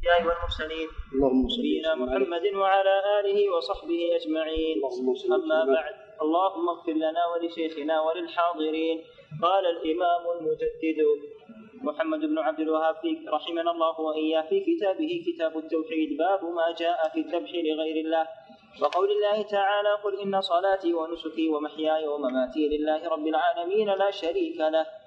الأنبياء والمرسلين. اللهم صل نبينا. محمد. وعلى آله وصحبه أجمعين. أما بعد اللهم اغفر لنا ولشيخنا وللحاضرين. قال الإمام المجدد محمد بن عبد الوهاب رحمنا الله وإياه في كتابه كتاب التوحيد باب ما جاء في الذبح لغير الله. وقول الله تعالى قل إن صلاتي ونسكي ومحياي ومماتي لله رب العالمين لا شريك له.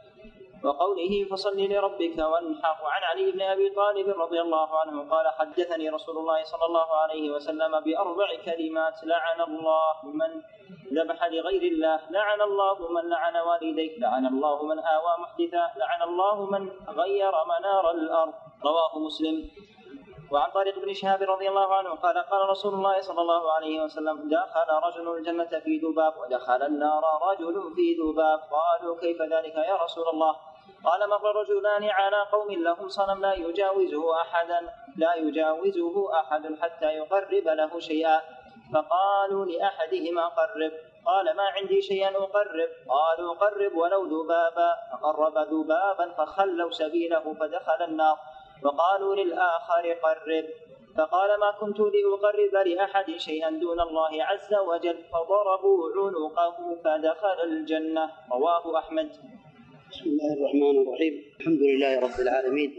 وقوله فصل لربك وانحر وعن علي بن أبي طالب رضي الله عنه قال حدثني رسول الله صلى الله عليه وسلم بأربع كلمات لعن الله من ذبح لغير الله لعن الله من لعن والديه لعن الله من آوى محدثا لعن الله من غير منار الأرض. رواه مسلم. وعن طارق بن شهاب رضي الله عنه قال قال رسول الله صلى الله عليه وسلم دخل رجل الجنة في ذباب ودخل النار رجل في ذباب. قالوا كيف ذلك يا رسول الله؟ قال مر رجلان على قوم لهم صنم لا يجاوزه أحدا لا يجاوزه أحد حتى يقرب له شيئا. فقالوا لأحدهما قرب. قال ما عندي شيئا أقرب؟ قالوا قرب ولو ذبابا. فقرب ذبابا فخلوا سبيله فدخل النار. وقالوا للآخر قرب. فقال ما كنت لأقرب لأحد شيئا دون الله عز وجل؟ فضربوا عنقه فدخل الجنة. رواه أحمد. بسم الله الرحمن الرحيم. الحمد لله رب العالمين.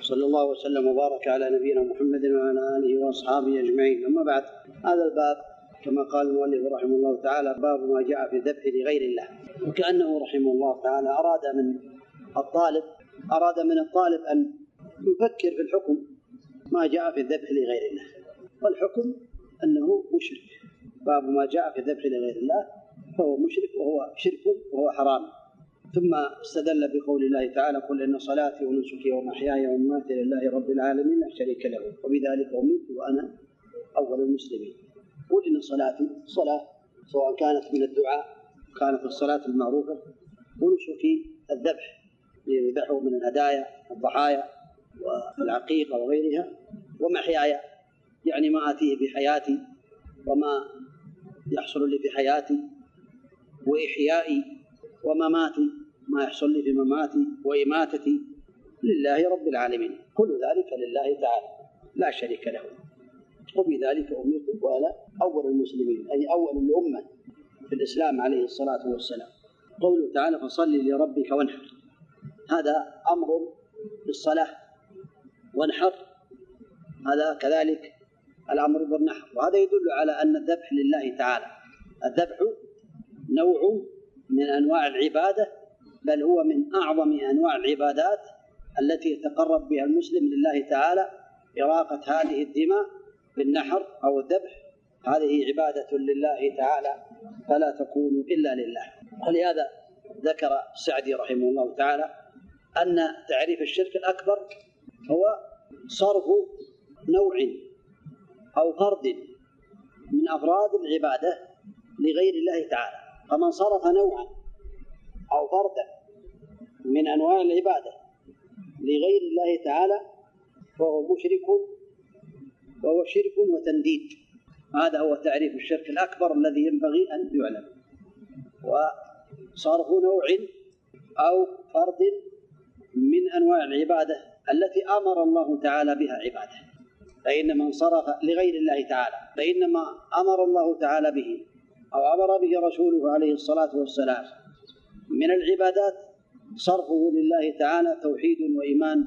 صلى الله وسلم وبارك على نبينا محمد وعلى آله وأصحابه أجمعين. أما بعد هذا الباب كما قال المؤلف رحمه الله تعالى باب ما جاء في الذبح لغير الله. وكأنه رحمه الله تعالى أراد من الطالب أراد من الطالب أن يفكر في الحكم ما جاء في الذبح لغير الله. والحكم أنه مشرك. باب ما جاء في الذبح لغير الله فهو مشرك وهو شرك وهو حرام. ثم استدل بقول الله تعالى قل إن صلاتي ونسكي ومحياي ومماتي لله رب العالمين لا شريك له وبذلك امرت وأنا أول المسلمين. قل إن صلاتي صلاة سواء كانت من الدعاء كانت الصلاة المعروفة ونسكي الذبح يذبحه من الهدايا والضحايا والعقيقة وغيرها ومحياي يعني ما أتيه في حياتي وما يحصل لي في حياتي وإحيائي ومماتي ما يحصل لي في مماتي وإماتتي لله رب العالمين. كل ذلك لله تعالى لا شريك له. وبذلك أمرت وأنا أول المسلمين أي أول الأمة في الإسلام عليه الصلاة والسلام. قوله تعالى فصل لربك وانحر. هذا أمر بالصلاة وانحر هذا كذلك الأمر بالنحر. وهذا يدل على أن الذبح لله تعالى. الذبح نوع من أنواع العبادة بل هو من أعظم أنواع العبادات التي يتقرب بها المسلم لله تعالى إراقة هذه الدماء بالنحر أو الذبح. هذه عبادة لله تعالى فلا تكون إلا لله. ولهذا ذكر السعدي رحمه الله تعالى أن تعريف الشرك الأكبر هو صرف نوع أو فرد من أفراد العبادة لغير الله تعالى. فمن صرف نوعا أو فردا من أنواع العبادة. لغير الله تعالى فهو مشرك وهو شرك وتنديد. هذا هو تعريف الشرك الأكبر الذي ينبغي أن يعلم. وصرف نوع أو فرد من أنواع العبادة التي أمر الله تعالى بها عبادة. فإن من صرف لغير الله تعالى فإنما أمر الله تعالى به أو أمر به رسوله عليه الصلاة والسلام من العبادات صرفه لله تعالى توحيد وإيمان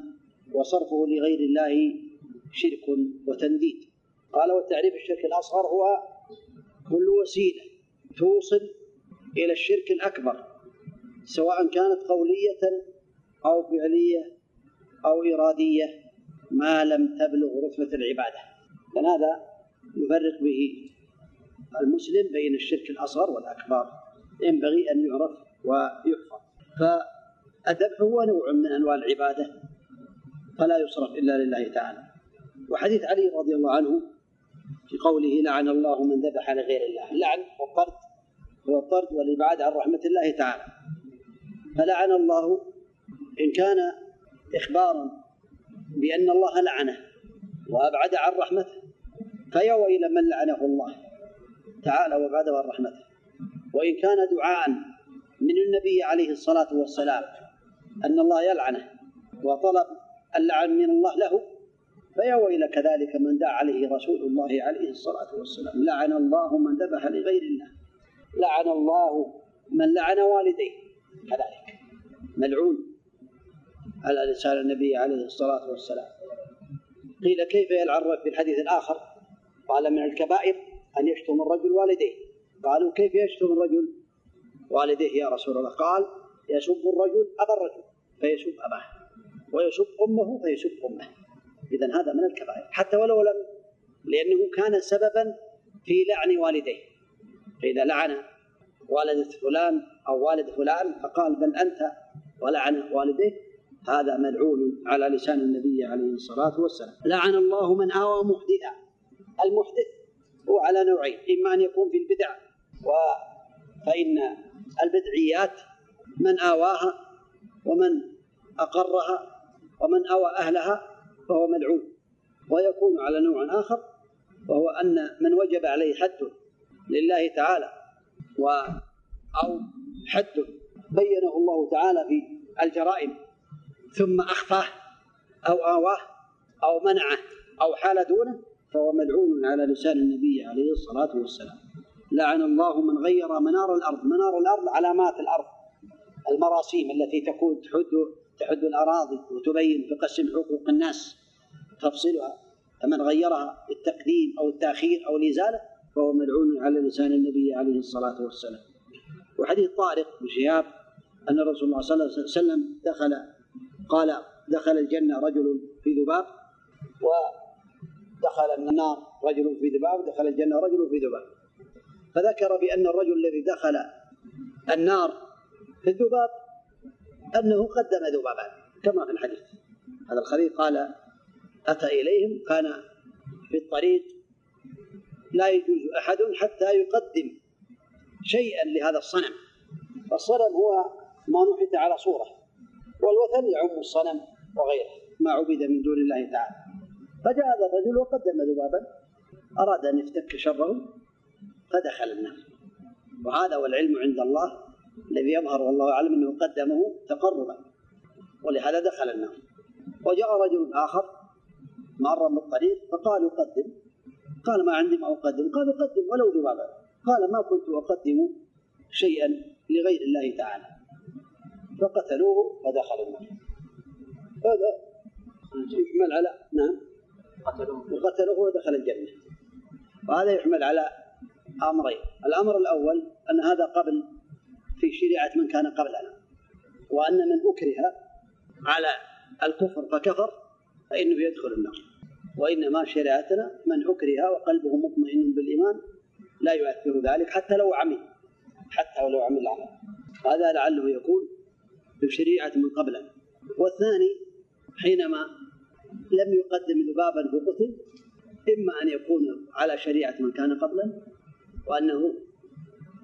وصرفه لغير الله شرك وتنديد. قال والتعريف الشرك الأصغر هو كل وسيلة توصل إلى الشرك الأكبر سواء كانت قولية أو فعلية أو إرادية ما لم تبلغ رتبة العبادة. فهذا يفرق به المسلم بين الشرك الأصغر والأكبر. ينبغي أن يعرف ويحفظ. فالذبح هو نوع من أنواع العبادة فلا يصرف إلا لله تعالى. وحديث علي رضي الله عنه في قوله لعن الله من ذبح لغير الله. اللعن والطرد هو الطرد والإبعاد عن رحمة الله تعالى. فلعن الله إن كان إخبارا بأن الله لعنه وأبعد عن رحمته فيا ويل من لعنه الله تعالى وبعد عن رحمته. وإن كان دعاء من النبي عليه الصلاة والسلام أن الله يلعنه وطلب اللعن من الله له. فيا ويل كذلك من دعا عليه رسول الله عليه الصلاة والسلام. لعن الله من ذبح لغير الله. لعن الله من لعن والديه. كذلك. ملعون على لسان النبي عليه الصلاة والسلام. قيل كيف يلعن في الحديث الآخر؟ قال من الكبائر أن يشتم الرجل والديه. قالوا كيف يشتم الرجل؟ والديه يا رسول الله. قال يسب الرجل أبا الرجل. فيسب أباه ويسب أمه فيسب أمه. إذا هذا من الكبائر. حتى ولو لم لأنه كان سببا في لعن والديه. فإذا لعن والدة فلان أو والد فلان فقال بل أنت ولعن والديه. هذا ملعون على لسان النبي عليه الصلاة والسلام. لعن الله من آوى محدثا المحدث هو على نوعين إما أن يكون في البدع و فإن البدعيات من آواها ومن أقرها ومن أوى أهلها فهو ملعون. ويكون على نوع آخر وهو أن من وجب عليه حد لله تعالى و أو حد بينه الله تعالى في الجرائم ثم أخفاه أو آواه أو منعه أو حال دونه فهو ملعون على لسان النبي عليه الصلاة والسلام. لعن الله من غير منار الأرض. منار الأرض علامات الأرض. المراسيم التي تكون تحد تحد الأراضي وتبين تقسم حقوق الناس تفصلها فمن غيرها بالتقديم أو التأخير أو الإزالة فهو ملعون على لسان النبي عليه الصلاة والسلام. وحديث طارق بن شهاب أن رسول الله صلى الله عليه وسلم دخل قال دخل الجنة رجل في ذباب ودخل النار رجل في ذباب ودخل الجنة رجل في ذباب. فذكر بأن الرجل الذي دخل النار في الذباب أنه قدم ذبابا كما في الحديث. هذا الخليل قال أتى إليهم كان في الطريق لا يجوز أحد حتى يقدم شيئا لهذا الصنم. فالصنم هو ما نحت على صورة والوثن يعم الصنم وغيره ما عبد من دون الله تعالى. فجاء هذا الرجل وقدم ذبابا أراد أن يفتك شره فدخل النار. وهذا والعلم عند الله الذي يظهر والله أعلم أنه قدمه تقربا. ولهذا دخل النار. وجاء رجل آخر مر بالطريق فقال قدم قال ما عندي ما أقدم. قال قدم ولو ذبابا قال ما كنت أقدم شيئا لغير الله تعالى. فقتلوه فدخل النار. هذا يحمل على نعم. وقتلوه ودخل الجنة. وهذا يحمل على أمرين. الأمر الأول أن هذا قبل في شريعة من كان قبلنا. وأن من أكره على الكفر فكفر فإنه يدخل النار. وإنما شريعتنا من أكره وقلبه مطمئن بالإيمان لا يؤثر ذلك حتى لو عمل حتى ولو عمل العمل. هذا لعله يكون بشريعة من قبلنا. والثاني حينما لم يقدم ذبابا فقتل إما أن يكون على شريعة من كان قبلنا وأنه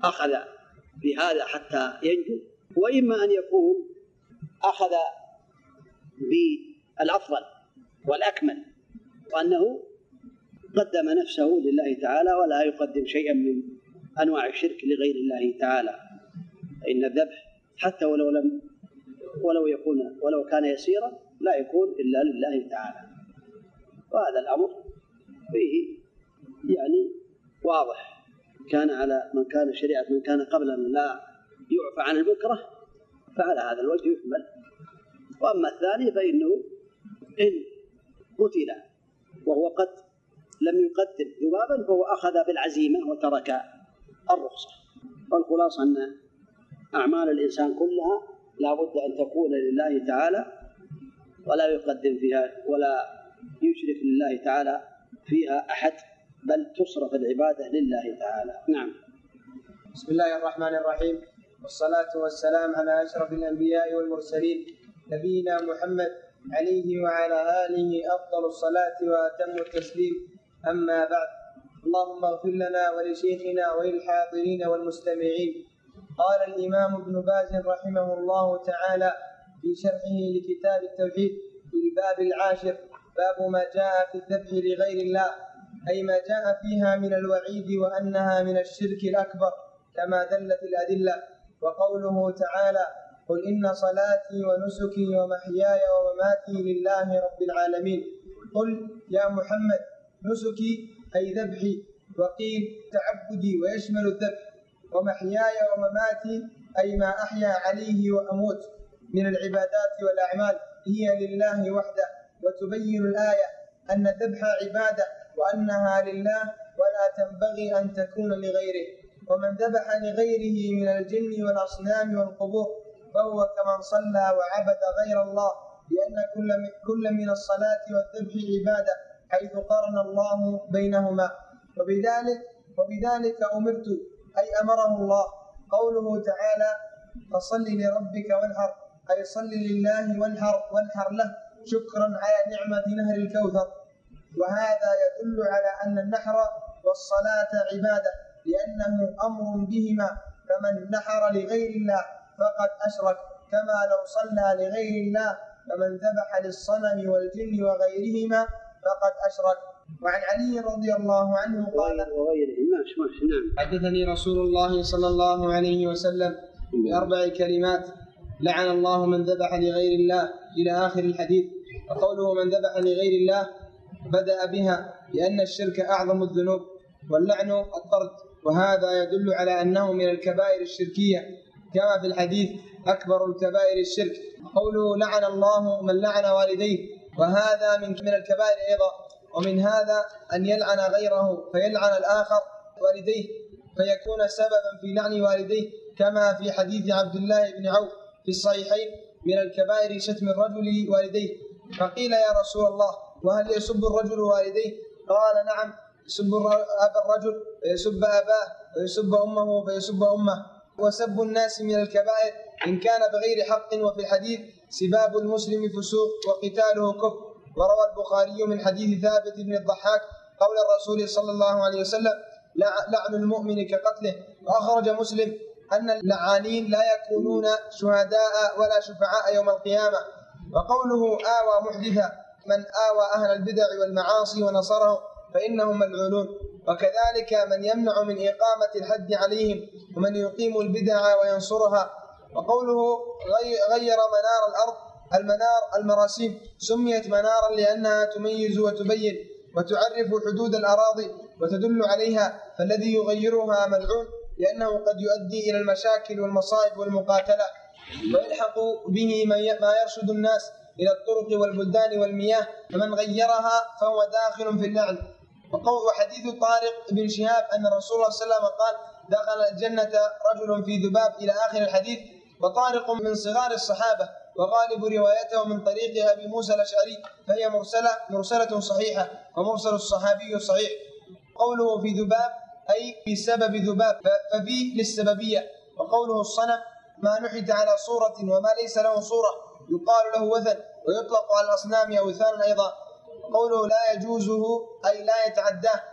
أخذ بهذا حتى ينجو. وإما أن يكون أخذ بالأفضل والأكمل وأنه قدم نفسه لله تعالى ولا يقدم شيئا من أنواع الشرك لغير الله تعالى. فإن الذبح حتى ولو لم ولو يكون ولو كان يسيرا لا يكون إلا لله تعالى. وهذا الأمر فيه يعني واضح. كان على من كان شريعة من كان قبلنا لا يعفى عن المكره فعلى هذا الوجه يحمل. وأما الثاني فإنه إن قتل وهو قد لم يقدم ذبابا فهو أخذ بالعزيمة وترك الرخصة. والخلاصة أن أعمال الإنسان كلها لا بد أن تكون لله تعالى ولا يقدم فيها ولا يشرك لله تعالى فيها أحد. بل تصرف العبادة لله تعالى. نعم. بسم الله الرحمن الرحيم. والصلاة والسلام على أشرف الأنبياء والمرسلين نبينا محمد عليه وعلى آله أفضل الصلاة وأتم التسليم. أما بعد اللهم اغفر لنا ولشيخنا وللحاضرين والمستمعين. قال الإمام ابن باز رحمه الله تعالى في شرحه لكتاب التوحيد في الباب العاشر باب ما جاء في الذبح لغير الله. أي ما جاء فيها من الوعيد وأنها من الشرك الأكبر كما دلت الأدلة. وقوله تعالى قل إن صلاتي ونسكي ومحياي ومماتي لله رب العالمين قل يا محمد نسكي أي ذبحي وقيل تعبدي ويشمل الذبح ومحياي ومماتي أي ما أحيا عليه وأموت من العبادات والأعمال هي لله وحده. وتبين الآية أن الذبح عبادة وأنها لله ولا تنبغي أن تكون لغيره. ومن ذبح لغيره من الجن والأصنام والقبور فهو كمن صلى وعبد غير الله لأن كل كل من الصلاة والذبح عبادة حيث قرن الله بينهما. وبذلك وبذلك أمرت أي أمره الله قوله تعالى فصل لربك وانحر أي صل لله وانحر وانحر له. شكرا على نعمة نهر الكوثر. وهذا يدل على أن النحر والصلاة عبادة لأنه أمر بهما فمن نحر لغير الله فقد أشرك. كما لو صلى لغير الله فمن ذبح للصنم والجن وغيرهما فقد أشرك. وعن علي رضي الله عنه قال وغيره ماشي ماشي نعم. حدثني رسول الله صلى الله عليه وسلم بأربع كلمات لعن الله من ذبح لغير الله. إلى آخر الحديث وقوله من ذبح لغير الله بدأ بها لأن الشرك أعظم الذنوب واللعن الطرد وهذا يدل على أنه من الكبائر الشركية. كما في الحديث أكبر الكبائر الشرك. قوله لعن الله من لعن والديه وهذا من من الكبائر أيضا. ومن هذا أن يلعن غيره فيلعن الآخر والديه فيكون سببا في لعن والديه. كما في حديث عبد الله بن عوف في الصحيحين من الكبائر شتم الرجل والديه فقيل يا رسول الله وهل يسب الرجل والديه؟ قال نعم يسب أبا الرجل فيسب أباه ويسب أمه فيسب أمه. وسب الناس من الكبائر إن كان بغير حق وفي الحديث سباب المسلم فسوق وقتاله كفر. وروى البخاري من حديث ثابت بن الضحاك قول الرسول صلى الله عليه وسلم لع- لعن المؤمن كقتله. وأخرج مسلم أن اللعانين لا يكونون شهداء ولا شفعاء يوم القيامة. وقوله آوى محدثا من آوى أهل البدع والمعاصي ونصرهم فإنهم ملعونون. وكذلك من يمنع من إقامة الحد عليهم ومن يقيم البدع وينصرها. وقوله غي- غير منار الأرض المنار المراسيم سميت منارا لأنها تميز وتبين وتعرف حدود الأراضي وتدل عليها فالذي يغيرها ملعون لأنه قد يؤدي إلى المشاكل والمصائب والمقاتلة. ويلحق به ما يرشد الناس إلى الطرق والبلدان والمياه فمن غيرها فهو داخل في اللعن وحديث طارق بن شهاب أن الرسول صلى الله عليه وسلم قال دخل الجنة رجل في ذباب إلى آخر الحديث وطارق من صغار الصحابة وغالب روايته من طريق أبي موسى الأشعري فهي مرسلة مرسلة صحيحة ومرسل الصحابي صحيح. قوله في ذباب أي بسبب ذباب ففي للسببية. وقوله الصنم ما نحت على صورة وما ليس له صورة. يقال له وثن ويطلق على الأصنام أوثانا أيضا. وقوله لا يجوزه أي لا يتعداه.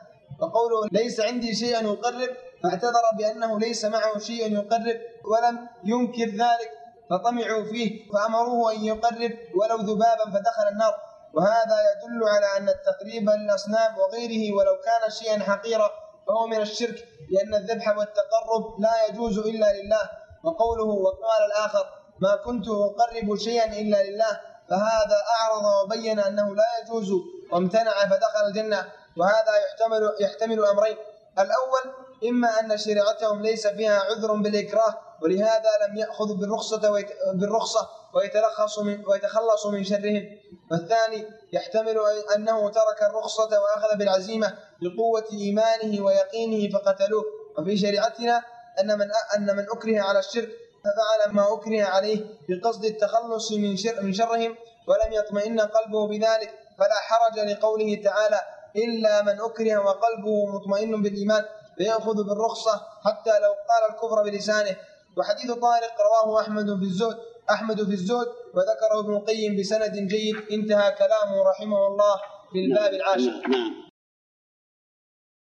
وقوله ليس عندي شيء يقرب فاعتذر بأنه ليس معه شيء يقرب ولم ينكر ذلك فطمعوا فيه فأمروه أن يقرب ولو ذبابا فدخل النار. وهذا يدل على أن التقريب للأصنام وغيره ولو كان شيئا حقيرا فهو من الشرك لأن الذبح والتقرب لا يجوز إلا لله. وقوله وقال الآخر ما كنت أقرب شيئا إلا لله فهذا أعرض وبين أنه لا يجوز وامتنع فدخل الجنة وهذا يحتمل يحتمل أمرين. الأول إما أن شريعتهم ليس فيها عذر بالإكراه ولهذا لم يأخذ بالرخصة ويت... بالرخصة ويتلخص من ويتخلص من شرهم. والثاني يحتمل أنه ترك الرخصة وأخذ بالعزيمة لقوة إيمانه ويقينه فقتلوه. وفي شريعتنا أن من أن من أكره على الشرك ففعل ما أكره عليه بقصد التخلص من شر من شرهم ولم يطمئن قلبه بذلك فلا حرج لقوله تعالى إلا من أكره وقلبه مطمئن بالإيمان فيأخذ بالرخصة حتى لو قال الكفر بلسانه. وحديث طارق رواه أحمد في الزهد أحمد في الزهد وذكره ابن القيم بسند جيد انتهى كلامه رحمه الله في الباب العاشر. نعم